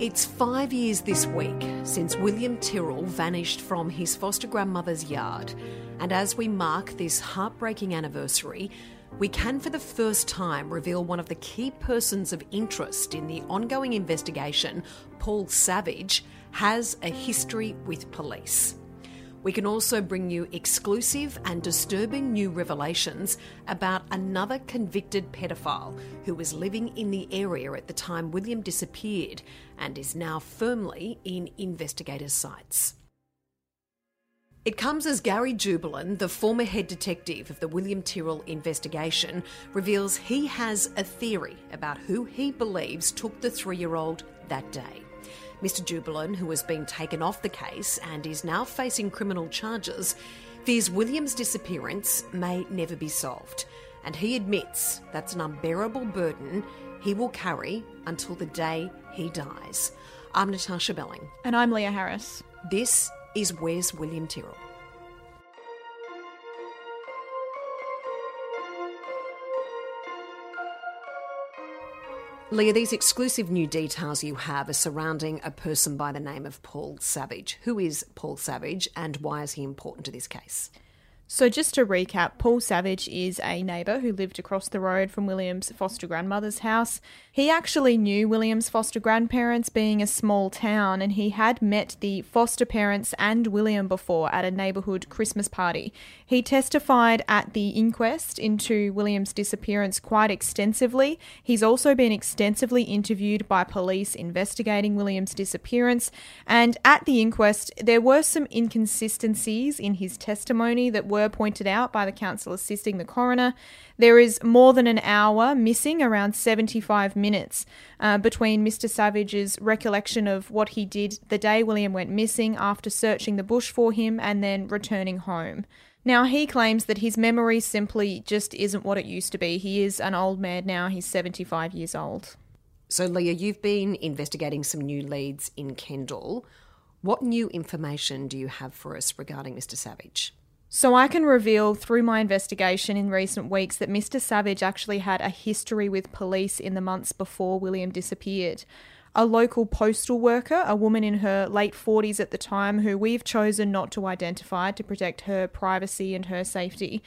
It's five years this week since William Tyrrell vanished from his foster grandmother's yard, and as we mark this heartbreaking anniversary, we can for the first time reveal one of the key persons of interest in the ongoing investigation, Paul Savage, has a history with police. We can also bring you exclusive and disturbing new revelations about another convicted pedophile who was living in the area at the time William disappeared and is now firmly in investigators' sights. It comes as Gary Jubelin, the former head detective of the William Tyrrell investigation, reveals he has a theory about who he believes took the three year old that day. Mr. Jubelin, who has been taken off the case and is now facing criminal charges, fears William's disappearance may never be solved. And he admits that's an unbearable burden he will carry until the day he dies. I'm Natasha Belling. And I'm Leah Harris. This is Where's William Tyrrell? Leah, these exclusive new details you have are surrounding a person by the name of Paul Savage. Who is Paul Savage and why is he important to this case? So, just to recap, Paul Savage is a neighbour who lived across the road from William's foster grandmother's house. He actually knew William's foster grandparents, being a small town, and he had met the foster parents and William before at a neighbourhood Christmas party. He testified at the inquest into William's disappearance quite extensively. He's also been extensively interviewed by police investigating William's disappearance, and at the inquest, there were some inconsistencies in his testimony that were were pointed out by the counsel assisting the coroner. There is more than an hour missing, around 75 minutes, uh, between Mr. Savage's recollection of what he did the day William went missing after searching the bush for him and then returning home. Now, he claims that his memory simply just isn't what it used to be. He is an old man now, he's 75 years old. So, Leah, you've been investigating some new leads in Kendall. What new information do you have for us regarding Mr. Savage? So I can reveal through my investigation in recent weeks that Mr. Savage actually had a history with police in the months before William disappeared. A local postal worker, a woman in her late 40s at the time, who we've chosen not to identify to protect her privacy and her safety,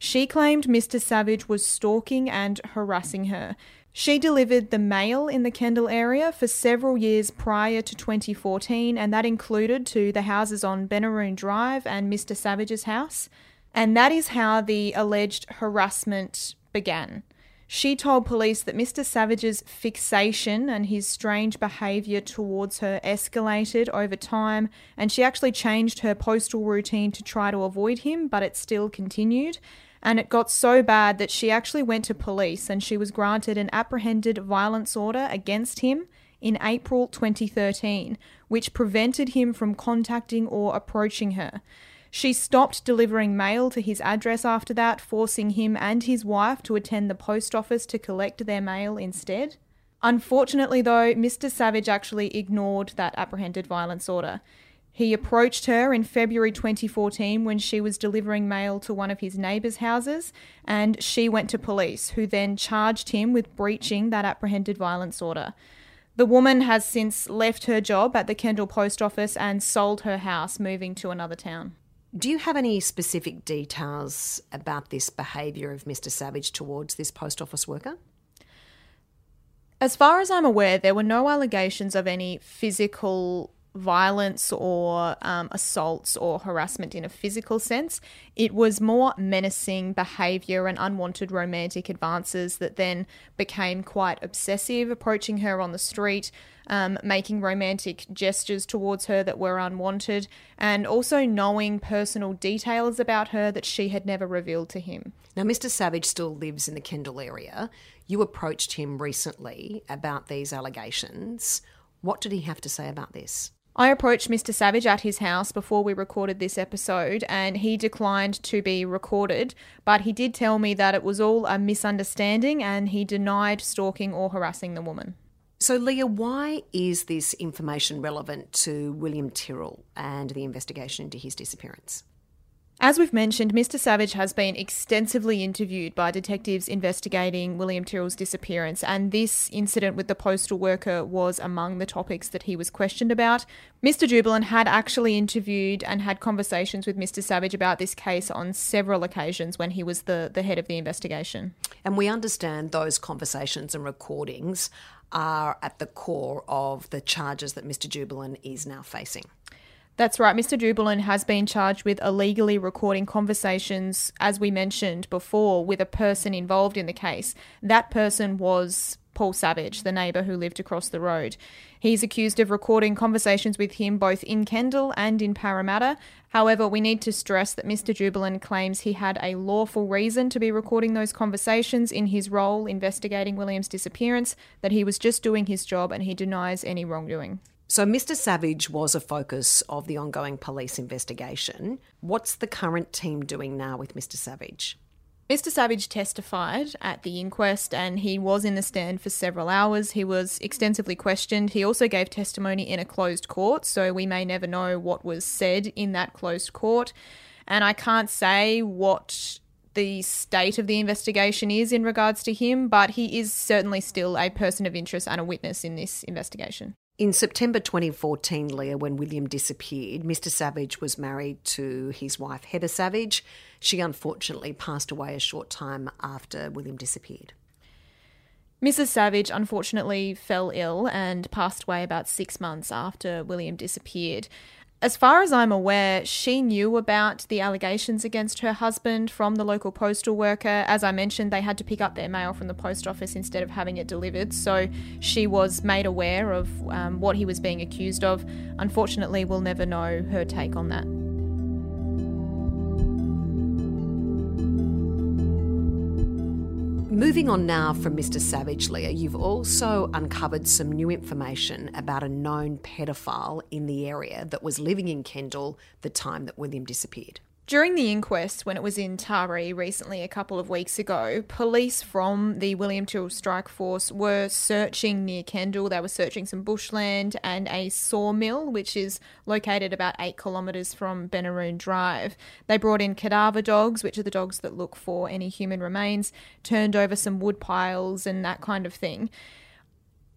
she claimed Mr. Savage was stalking and harassing her. She delivered the mail in the Kendall area for several years prior to 2014, and that included to the houses on Benaroon Drive and Mr. Savage's house. And that is how the alleged harassment began. She told police that Mr. Savage's fixation and his strange behaviour towards her escalated over time, and she actually changed her postal routine to try to avoid him, but it still continued and it got so bad that she actually went to police and she was granted an apprehended violence order against him in April 2013, which prevented him from contacting or approaching her. She stopped delivering mail to his address after that, forcing him and his wife to attend the post office to collect their mail instead. Unfortunately, though, Mr. Savage actually ignored that apprehended violence order. He approached her in February 2014 when she was delivering mail to one of his neighbours' houses, and she went to police, who then charged him with breaching that apprehended violence order. The woman has since left her job at the Kendall Post Office and sold her house, moving to another town. Do you have any specific details about this behaviour of Mr. Savage towards this post office worker? As far as I'm aware, there were no allegations of any physical violence or um, assaults or harassment in a physical sense. It was more menacing behavior and unwanted romantic advances that then became quite obsessive, approaching her on the street, um, making romantic gestures towards her that were unwanted, and also knowing personal details about her that she had never revealed to him. Now, Mr. Savage still lives in the Kendall area. You approached him recently about these allegations. What did he have to say about this? I approached Mr. Savage at his house before we recorded this episode, and he declined to be recorded, but he did tell me that it was all a misunderstanding and he denied stalking or harassing the woman. So, Leah, why is this information relevant to William Tyrrell and the investigation into his disappearance? As we've mentioned, Mr. Savage has been extensively interviewed by detectives investigating William Tyrrell's disappearance, and this incident with the postal worker was among the topics that he was questioned about. Mr. Jubelin had actually interviewed and had conversations with Mr. Savage about this case on several occasions when he was the, the head of the investigation. And we understand those conversations and recordings are at the core of the charges that Mr. Jubelin is now facing. That's right. Mr. Jubelin has been charged with illegally recording conversations, as we mentioned before, with a person involved in the case. That person was Paul Savage, the neighbour who lived across the road. He's accused of recording conversations with him both in Kendall and in Parramatta. However, we need to stress that Mr. Jubelin claims he had a lawful reason to be recording those conversations in his role investigating William's disappearance, that he was just doing his job and he denies any wrongdoing. So, Mr. Savage was a focus of the ongoing police investigation. What's the current team doing now with Mr. Savage? Mr. Savage testified at the inquest and he was in the stand for several hours. He was extensively questioned. He also gave testimony in a closed court, so we may never know what was said in that closed court. And I can't say what the state of the investigation is in regards to him, but he is certainly still a person of interest and a witness in this investigation. In September 2014, Leah, when William disappeared, Mr. Savage was married to his wife, Heather Savage. She unfortunately passed away a short time after William disappeared. Mrs. Savage unfortunately fell ill and passed away about six months after William disappeared. As far as I'm aware, she knew about the allegations against her husband from the local postal worker. As I mentioned, they had to pick up their mail from the post office instead of having it delivered, so she was made aware of um, what he was being accused of. Unfortunately, we'll never know her take on that. Moving on now from Mr. Savage, Leah, you've also uncovered some new information about a known pedophile in the area that was living in Kendall the time that William disappeared. During the inquest, when it was in Taree recently, a couple of weeks ago, police from the William Tyrrell Strike Force were searching near Kendall. They were searching some bushland and a sawmill, which is located about eight kilometres from Benaroon Drive. They brought in cadaver dogs, which are the dogs that look for any human remains, turned over some wood piles and that kind of thing.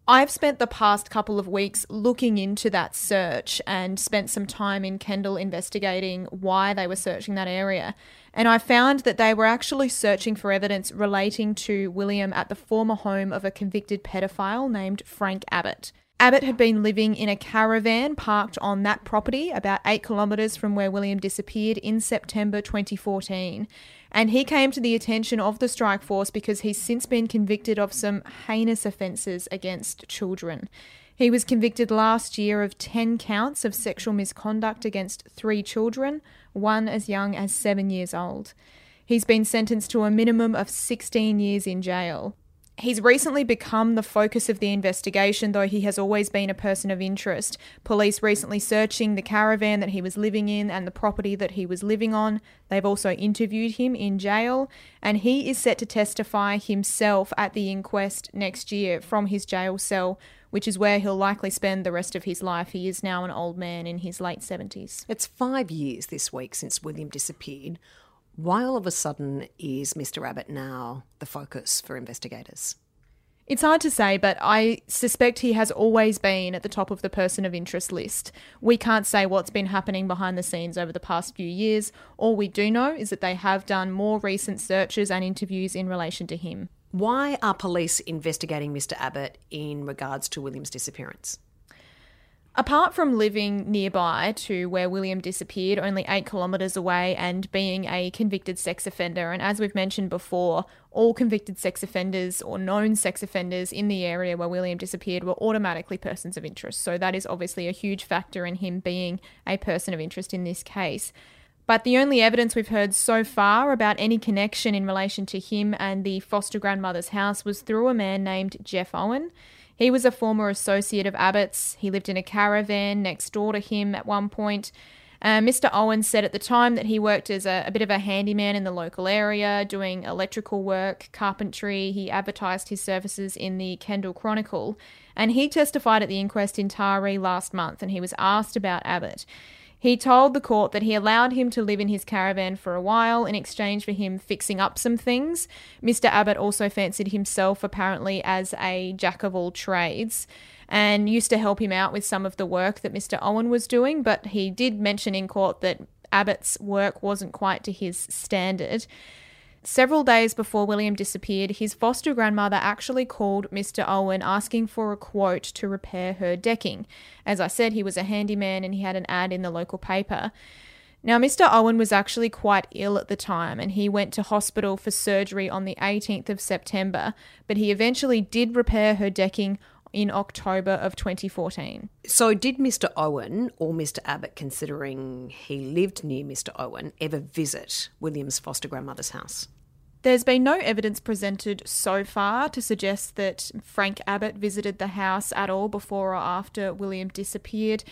I've spent the past couple of weeks looking into that search and spent some time in Kendall investigating why they were searching that area. And I found that they were actually searching for evidence relating to William at the former home of a convicted pedophile named Frank Abbott. Abbott had been living in a caravan parked on that property about eight kilometres from where William disappeared in September 2014. And he came to the attention of the strike force because he's since been convicted of some heinous offences against children. He was convicted last year of 10 counts of sexual misconduct against three children, one as young as seven years old. He's been sentenced to a minimum of 16 years in jail. He's recently become the focus of the investigation, though he has always been a person of interest. Police recently searching the caravan that he was living in and the property that he was living on. They've also interviewed him in jail, and he is set to testify himself at the inquest next year from his jail cell, which is where he'll likely spend the rest of his life. He is now an old man in his late 70s. It's five years this week since William disappeared. Why all of a sudden is Mr. Abbott now the focus for investigators? It's hard to say, but I suspect he has always been at the top of the person of interest list. We can't say what's been happening behind the scenes over the past few years. All we do know is that they have done more recent searches and interviews in relation to him. Why are police investigating Mr. Abbott in regards to William's disappearance? Apart from living nearby to where William disappeared, only eight kilometres away, and being a convicted sex offender, and as we've mentioned before, all convicted sex offenders or known sex offenders in the area where William disappeared were automatically persons of interest. So that is obviously a huge factor in him being a person of interest in this case. But the only evidence we've heard so far about any connection in relation to him and the foster grandmother's house was through a man named Jeff Owen. He was a former associate of Abbott's. He lived in a caravan next door to him at one point. Uh, Mr. Owen said at the time that he worked as a, a, bit of a handyman in the local area, doing electrical work, carpentry. He advertised his services in the Kendall Chronicle. And he testified at the inquest in Taree last month and he was asked about Abbott. He told the court that he allowed him to live in his caravan for a while in exchange for him fixing up some things. Mr. Abbott also fancied himself apparently as a jack of all trades and used to help him out with some of the work that Mr. Owen was doing, but he did mention in court that Abbott's work wasn't quite to his standard. Several days before William disappeared, his foster grandmother actually called Mr. Owen asking for a quote to repair her decking. As I said, he was a handyman and he had an ad in the local paper. Now, Mr. Owen was actually quite ill at the time and he went to hospital for surgery on the 18th of September, but he eventually did repair her decking in October of 2014. So, did Mr. Owen or Mr. Abbott, considering he lived near Mr. Owen, ever visit William's foster grandmother's house? There's been no evidence presented so far to suggest that Frank Abbott visited the house at all before or after William disappeared.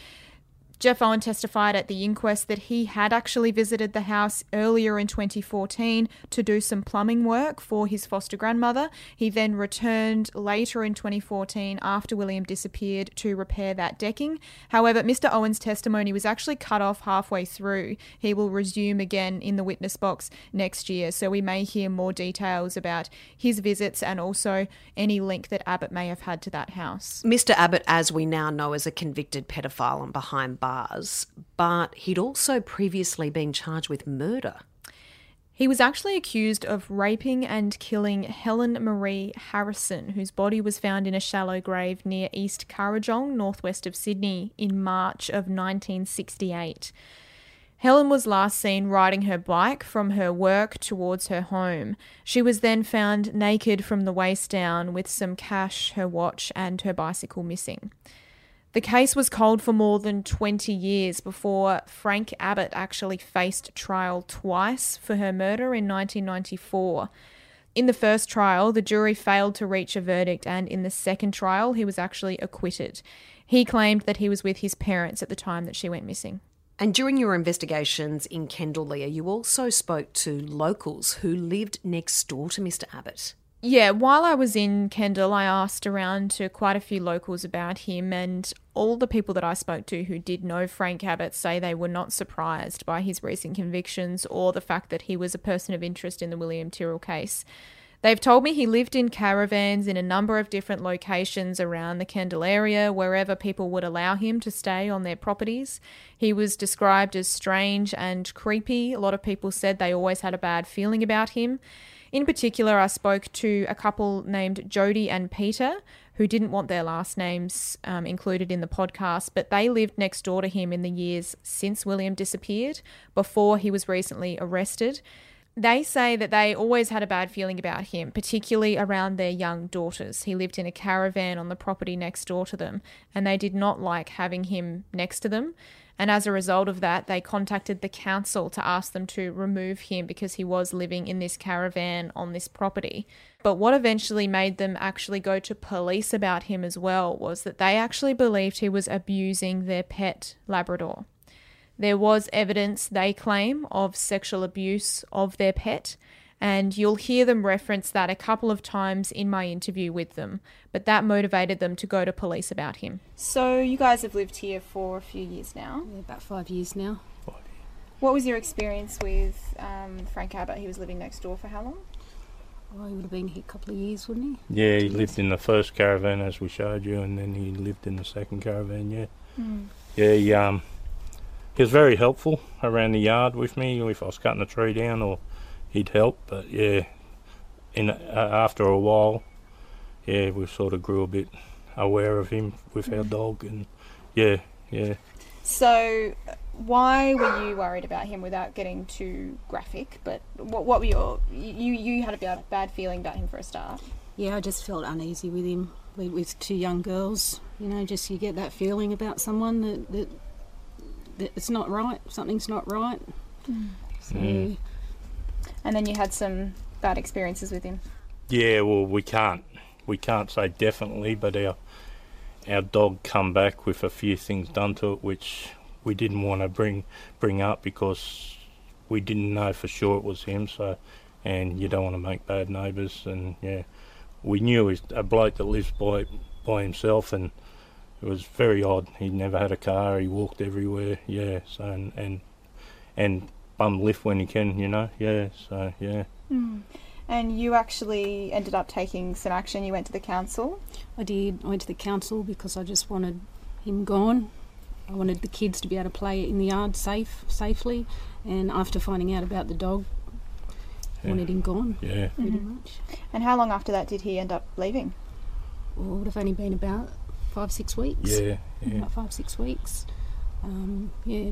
Jeff Owen testified at the inquest that he had actually visited the house earlier in 2014 to do some plumbing work for his foster grandmother. He then returned later in 2014 after William disappeared to repair that decking. However, Mr. Owen's testimony was actually cut off halfway through. He will resume again in the witness box next year, so we may hear more details about his visits and also any link that Abbott may have had to that house. Mr. Abbott, as we now know, is a convicted pedophile and behind bars, but he'd also previously been charged with murder. He was actually accused of raping and killing Helen Marie Harrison, whose body was found in a shallow grave near East Kurrajong, northwest of Sydney, in March of 1968. Helen was last seen riding her bike from her work towards her home. She was then found naked from the waist down with some cash, her watch, and her bicycle missing. The case was cold for more than 20 years before Frank Abbott actually faced trial twice for her murder in 1994. In the first trial, the jury failed to reach a verdict, and in the second trial, he was actually acquitted. He claimed that he was with his parents at the time that she went missing. And during your investigations in Kendall, Leah, you also spoke to locals who lived next door to Mr. Abbott. Yeah, while I was in Kendall, I asked around to quite a few locals about him, and all the people that I spoke to who did know Frank Abbott say they were not surprised by his recent convictions or the fact that he was a person of interest in the William Tyrrell case. They've told me he lived in caravans in a number of different locations around the Kendall area, wherever people would allow him to stay on their properties. He was described as strange and creepy. A lot of people said they always had a bad feeling about him. In particular, I spoke to a couple named Jody and Peter who didn't want their last names um, included in the podcast, but they lived next door to him in the years since William disappeared, before he was recently arrested. They say that they always had a bad feeling about him, particularly around their young daughters. He lived in a caravan on the property next door to them, and they did not like having him next to them. And as a result of that, they contacted the council to ask them to remove him because he was living in this caravan on this property. But what eventually made them actually go to police about him as well was that they actually believed he was abusing their pet Labrador. There was evidence, they claim, of sexual abuse of their pet, and you'll hear them reference that a couple of times in my interview with them, but that motivated them to go to police about him. So, you guys have lived here for a few years now? Yeah, about five years now. What was your experience with um, Frank Abbott? He was living next door for how long? Oh, he would have been here a couple of years, wouldn't he? Yeah, he lived in the first caravan as we showed you, and then he lived in the second caravan. Yeah, mm. yeah. He, um, he was very helpful around the yard with me if I was cutting a tree down or he'd help. But yeah, in uh, after a while, yeah, we sort of grew a bit aware of him with our dog, and yeah, yeah. So, why were you worried about him without getting too graphic? But what, what were your you you had a bad, bad feeling about him for a start? Yeah, I just felt uneasy with him with two young girls. You know, just you get that feeling about someone that, that, that it's not right. Something's not right. Mm. So. Mm and then you had some bad experiences with him. Yeah, well, we can't we can't say definitely, but our our dog come back with a few things done to it which we didn't want to bring bring up because we didn't know for sure it was him. So, and you don't want to make bad neighbours. And yeah, we knew he's a bloke that lives by by himself, and it was very odd. He never had a car. He walked everywhere. Yeah. So and and, and bum lift when he can. You know. Yeah. So yeah. Mm. And you actually ended up taking some action. You went to the council. I did. I went to the council because I just wanted him gone. I wanted the kids to be able to play in the yard safe, safely. And after finding out about the dog, Yeah. wanted him gone, Yeah. pretty Mhm. much. And how long after that did he end up leaving? Well, it would have only been about five, six weeks. Yeah. Yeah. About five, six weeks. Um, yeah.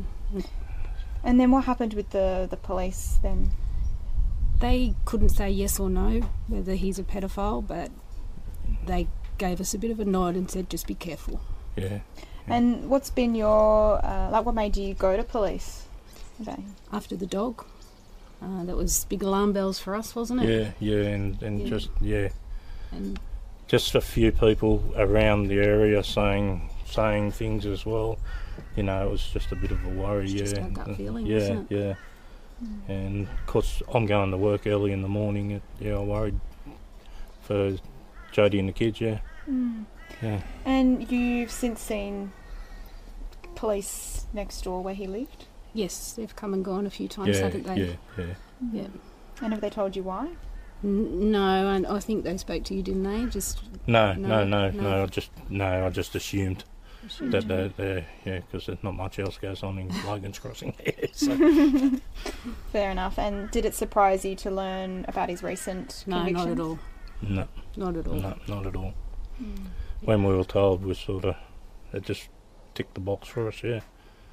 And then what happened with the, the police then? They couldn't say yes or no whether he's a pedophile, but they gave us a bit of a nod and said, just be careful. Yeah. Yeah. And what's been your, uh, like, what made you go to police? Okay. After the dog, uh, that was big alarm bells for us, wasn't it? Yeah. Yeah. And and Yeah. just yeah. And just a few people around the area saying saying things as well. You know, it was just a bit of a worry. It's yeah, just our gut Uh, feeling, yeah, wasn't yeah. And of course, I'm going to work early in the morning. It, yeah, I worried for Jodie and the kids. Yeah, Mm. yeah, And you've since seen police next door where he lived? yes, they've come and gone a few times. yeah, I think they, yeah, yeah. yeah. And have they told you why? N- No, and I think they spoke to you, didn't they? Just No, No, no, no, no. no. I just no. I just assumed that they, they yeah, because there's not much else goes on in Logan's Crossing. so, Fair enough. And did it surprise you to learn about his recent no, conviction? not at all, no, not at all. no, not at all. Mm. when we were told we sort of it just ticked the box for us yeah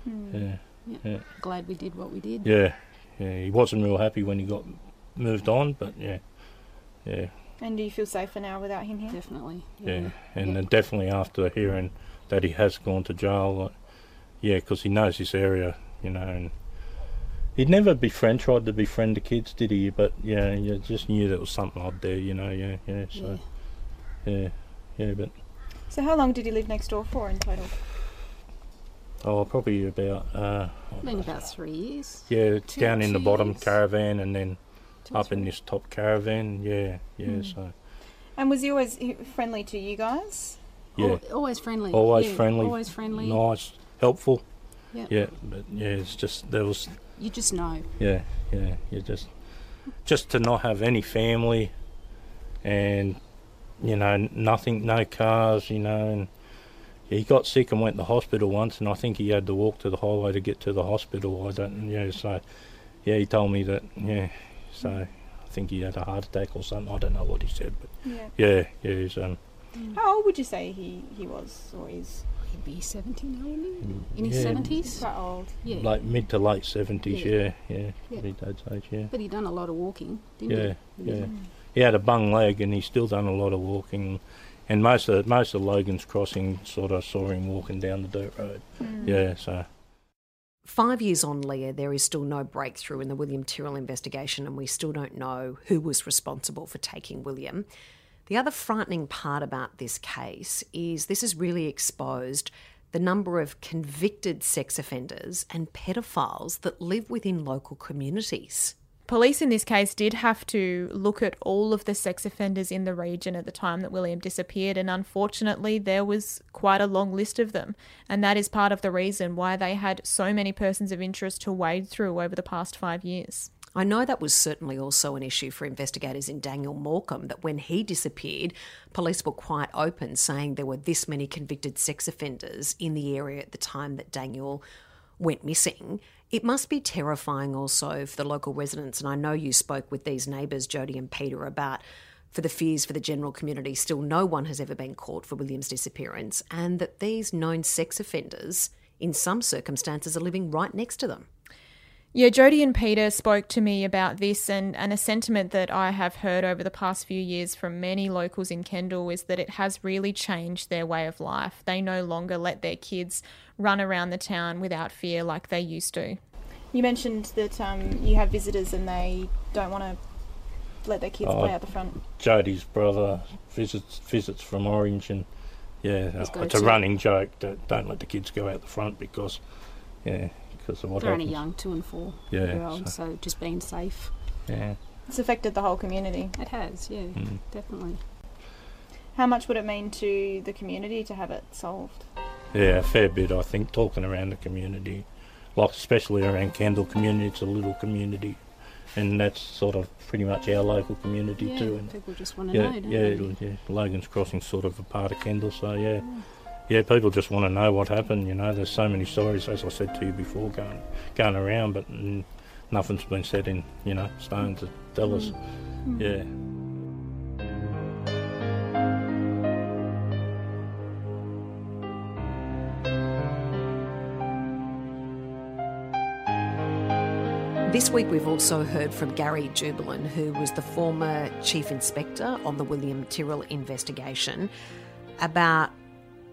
Mm. yeah Glad we did what we did. yeah yeah he wasn't real happy when he got moved on but yeah yeah And do you feel safer now without him here? Definitely. yeah, Yeah. and Yeah. then definitely after hearing that he has gone to jail like, yeah because he knows this area you know and he'd never befriend tried to befriend the kids did he but yeah you just knew there was something odd there you know yeah yeah so yeah yeah but So how long did he live next door for in total? oh probably about uh Been about three years. Yeah, Two- down in the bottom years. caravan and then two or up in this top caravan. Yeah, yeah. Hmm. So And was he always friendly to you guys? yeah, Al- always friendly. Always yeah, friendly. Always friendly. nice, helpful. Yeah. Yeah, but yeah, it's just there was You just know. yeah, yeah. You just just to not have any family, and you know nothing, no cars, you know, and he got sick and went to hospital once, and I think he had to walk to the highway to get to the hospital. I don't, yeah. So yeah, he told me that. Yeah, so I think he had a heart attack or something. I don't know what he said, but Yeah. yeah, yeah. He's um. How old would you say he, he was or is? He'd be 70 now, wouldn't he? In yeah, his 70s? Quite old. Yeah. Like mid to late seventies, yeah, Yeah. yeah, Yeah. yeah. Dad's age, yeah. But he'd done a lot of walking, didn't Yeah, he? yeah. He had a bung leg, and he's still done a lot of walking. And most of most of Logan's Crossing sort of saw him walking down the dirt road. Mm. Yeah, so Five years on, Leah, there is still no breakthrough in the William Tyrrell investigation, and we still don't know who was responsible for taking William. The other frightening part about this case is this has really exposed the number of convicted sex offenders and pedophiles that live within local communities. Police in this case did have to look at all of the sex offenders in the region at the time that William disappeared, and unfortunately, there was quite a long list of them. And that is part of the reason why they had so many persons of interest to wade through over the past five years. I know that was certainly also an issue for investigators in Daniel Morcombe, that when he disappeared, police were quite open, saying there were this many convicted sex offenders in the area at the time that Daniel went missing. It must be terrifying also for the local residents, and I know you spoke with these neighbours, Jody and Peter, about for the fears for the general community. Still, no one has ever been caught for William's disappearance, and that these known sex offenders, in some circumstances, are living right next to them. Yeah, Jody and Peter spoke to me about this, and, and a sentiment that I have heard over the past few years from many locals in Kendall is that it has really changed their way of life. They no longer let their kids run around the town without fear like they used to. You mentioned that um, you have visitors and they don't want to let their kids Oh, play out the front. Jody's brother visits visits from Orange, and yeah, it's a running joke that don't let the kids go out the front because yeah, because of what They're only young, two and four Yeah, year olds, so- so just being safe. Yeah, It's affected the whole community. It has, yeah, mm. definitely. How much would it mean to the community to have it solved? Yeah, a fair bit, I think, talking around the community. Like, especially around Kendall community, it's a little community. And that's sort of pretty much our local community yeah, too. And people just want to yeah, know, don't yeah, they? yeah, Logan's Crossing's sort of a part of Kendall, so yeah. Yeah, people just want to know what happened. You know, there's so many stories, as I said to you before, going going around, but mm, nothing's been set in, you know, stone to tell us. Yeah. This week, we've also heard from Gary Jubelin, who was the former chief inspector on the William Tyrrell investigation, about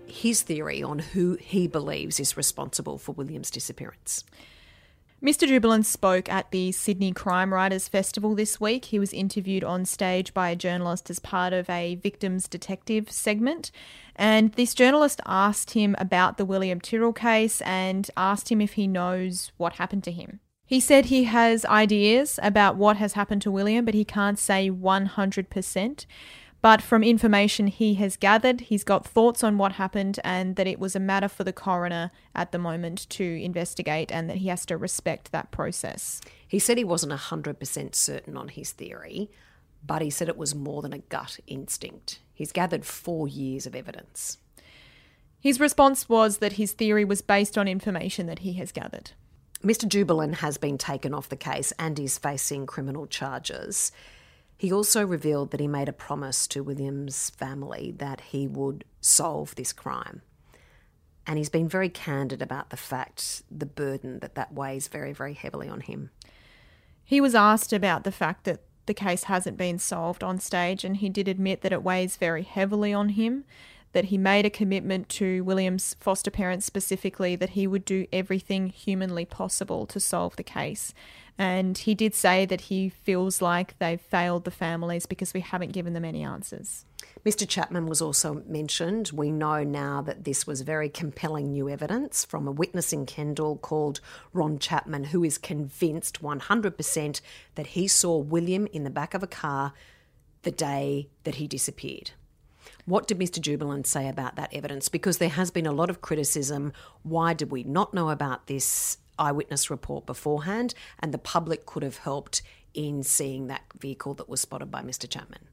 his theory on who he believes is responsible for William's disappearance. Mr. Jubelin spoke at the Sydney Crime Writers Festival this week. He was interviewed on stage by a journalist as part of a victims detective segment. And this journalist asked him about the William Tyrrell case and asked him if he knows what happened to him. He said he has ideas about what has happened to William, but he can't say 100%. But from information he has gathered, he's got thoughts on what happened and that it was a matter for the coroner at the moment to investigate and that he has to respect that process. He said he wasn't 100% certain on his theory, but he said it was more than a gut instinct. He's gathered four years of evidence. His response was that his theory was based on information that he has gathered. Mr. Jubelin has been taken off the case and is facing criminal charges. He also revealed that he made a promise to William's family that he would solve this crime. And he's been very candid about the fact, the burden that that weighs very, very heavily on him. He was asked about the fact that the case hasn't been solved on stage, and he did admit that it weighs very heavily on him. That he made a commitment to William's foster parents specifically that he would do everything humanly possible to solve the case. And he did say that he feels like they've failed the families because we haven't given them any answers. Mr. Chapman was also mentioned. We know now that this was very compelling new evidence from a witness in Kendall called Ron Chapman, who is convinced 100% that he saw William in the back of a car the day that he disappeared. What did Mr. Jubelin say about that evidence? Because there has been a lot of criticism. Why did we not know about this eyewitness report beforehand? And the public could have helped in seeing that vehicle that was spotted by Mr. Chapman.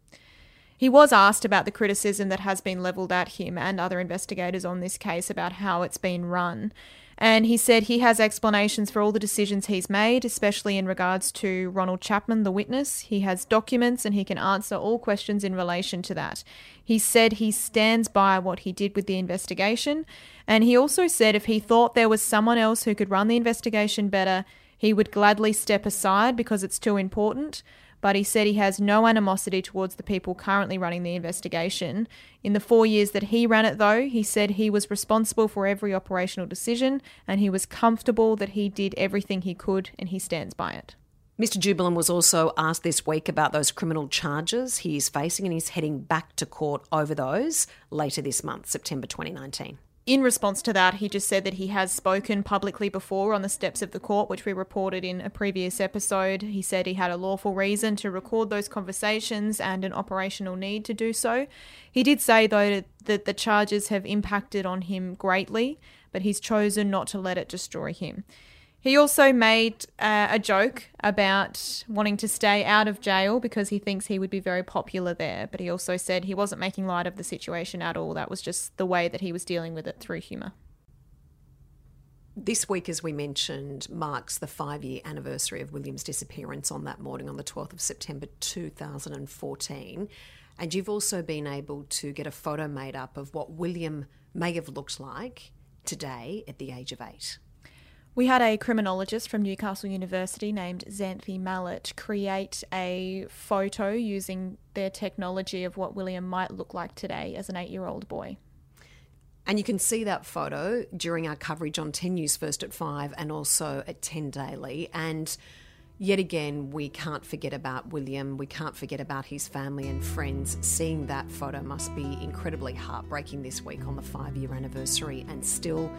He was asked about the criticism that has been levelled at him and other investigators on this case about how it's been run. And he said he has explanations for all the decisions he's made, especially in regards to Ronald Chapman, the witness. He has documents and he can answer all questions in relation to that. He said he stands by what he did with the investigation. And he also said if he thought there was someone else who could run the investigation better, he would gladly step aside because it's too important but he said he has no animosity towards the people currently running the investigation. In the four years that he ran it, though, he said he was responsible for every operational decision and he was comfortable that he did everything he could and he stands by it. Mr. Jubelin was also asked this week about those criminal charges he is facing and he's heading back to court over those later this month, September 2019 in response to that, he just said that he has spoken publicly before on the steps of the court, which we reported in a previous episode. He said he had a lawful reason to record those conversations and an operational need to do so. He did say, though, that the charges have impacted on him greatly, but he's chosen not to let it destroy him. He also made uh, a joke about wanting to stay out of jail because he thinks he would be very popular there. But he also said he wasn't making light of the situation at all. That was just the way that he was dealing with it through humour. This week, as we mentioned, marks the five year anniversary of William's disappearance on that morning on the 12th of September 2014. And you've also been able to get a photo made up of what William may have looked like today at the age of eight. We had a criminologist from Newcastle University named Xanthé Mallett create a photo using their technology of what William might look like today as an eight year old boy. And you can see that photo during our coverage on 10 News First at 5 and also at 10 Daily. And yet again, we can't forget about William. We can't forget about his family and friends. Seeing that photo must be incredibly heartbreaking this week on the five year anniversary and still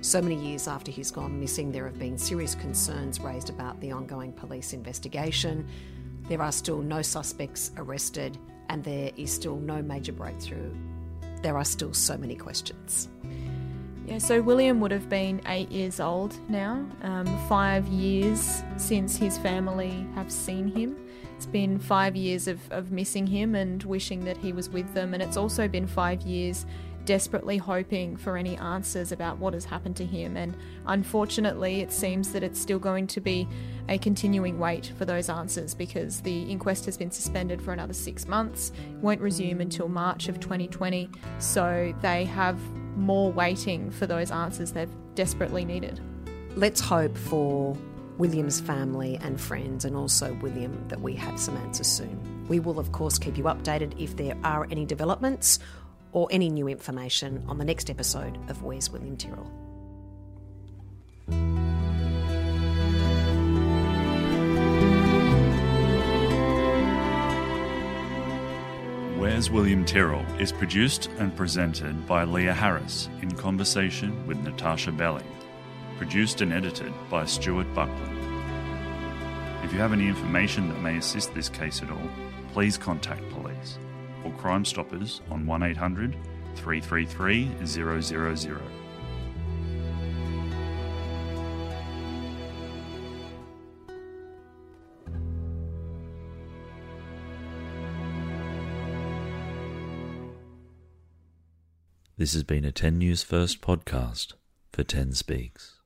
so many years after he's gone missing, there have been serious concerns raised about the ongoing police investigation. There are still no suspects arrested, and there is still no major breakthrough. There are still so many questions. Yeah, so William would have been eight years old now, um, five years since his family have seen him. It's been five years of, of missing him and wishing that he was with them, and it's also been five years desperately hoping for any answers about what has happened to him. And unfortunately, it seems that it's still going to be a continuing wait for those answers because the inquest has been suspended for another six months, won't resume until March of 2020. So they have more waiting for those answers they've desperately needed. Let's hope for William's family and friends, and also William, that we have some answers soon. We will, of course, keep you updated if there are any developments or any new information on the next episode of Where's William Tyrrell. Where's William Tyrrell is produced and presented by Leah Harris in conversation with Natasha Belling. Produced and edited by Stuart Buckland. If you have any information that may assist this case at all, please contact police or Crime Stoppers on 1800 333 000. This has been a 10 News First podcast for 10 Speaks.